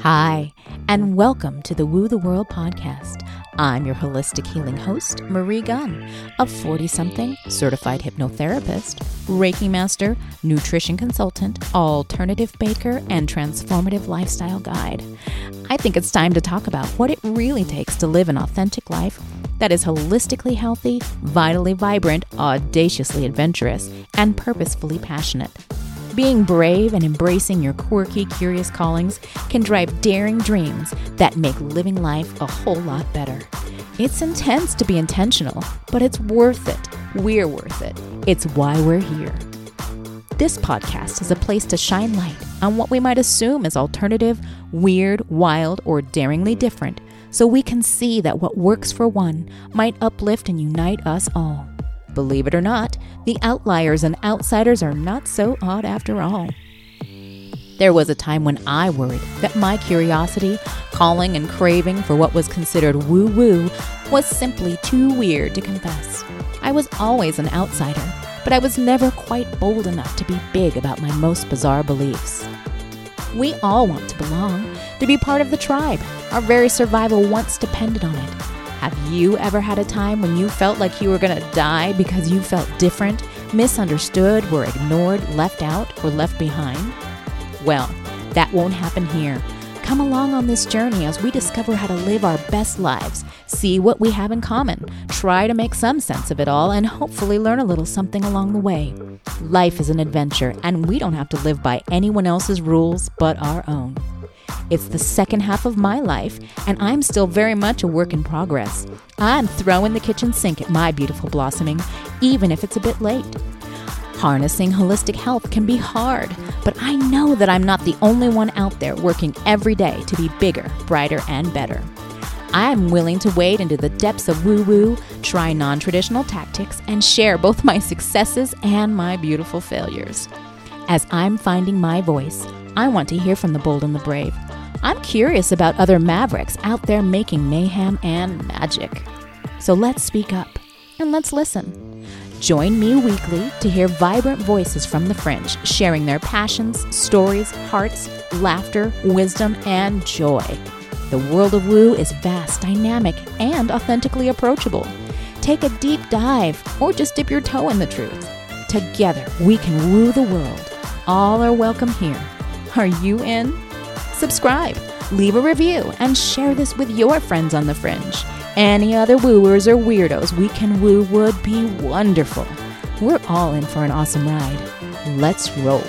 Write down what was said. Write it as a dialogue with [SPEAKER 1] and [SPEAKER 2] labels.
[SPEAKER 1] Hi, and welcome to the Woo the World podcast. I'm your holistic healing host, Marie Gunn, a 40 something certified hypnotherapist, Reiki master, nutrition consultant, alternative baker, and transformative lifestyle guide. I think it's time to talk about what it really takes to live an authentic life that is holistically healthy, vitally vibrant, audaciously adventurous, and purposefully passionate. Being brave and embracing your quirky, curious callings can drive daring dreams that make living life a whole lot better. It's intense to be intentional, but it's worth it. We're worth it. It's why we're here. This podcast is a place to shine light on what we might assume is alternative, weird, wild, or daringly different, so we can see that what works for one might uplift and unite us all. Believe it or not, the outliers and outsiders are not so odd after all. There was a time when I worried that my curiosity, calling, and craving for what was considered woo woo was simply too weird to confess. I was always an outsider, but I was never quite bold enough to be big about my most bizarre beliefs. We all want to belong, to be part of the tribe. Our very survival once depended on it. Have you ever had a time when you felt like you were going to die because you felt different, misunderstood, were ignored, left out, or left behind? Well, that won't happen here. Come along on this journey as we discover how to live our best lives, see what we have in common, try to make some sense of it all, and hopefully learn a little something along the way. Life is an adventure, and we don't have to live by anyone else's rules but our own. It's the second half of my life, and I'm still very much a work in progress. I'm throwing the kitchen sink at my beautiful blossoming, even if it's a bit late. Harnessing holistic health can be hard, but I know that I'm not the only one out there working every day to be bigger, brighter, and better. I'm willing to wade into the depths of woo woo, try non traditional tactics, and share both my successes and my beautiful failures. As I'm finding my voice, I want to hear from the bold and the brave. I'm curious about other mavericks out there making mayhem and magic. So let's speak up and let's listen. Join me weekly to hear vibrant voices from the fringe sharing their passions, stories, hearts, laughter, wisdom, and joy. The world of woo is vast, dynamic, and authentically approachable. Take a deep dive or just dip your toe in the truth. Together, we can woo the world. All are welcome here. Are you in? Subscribe, leave a review, and share this with your friends on the fringe. Any other wooers or weirdos we can woo would be wonderful. We're all in for an awesome ride. Let's roll.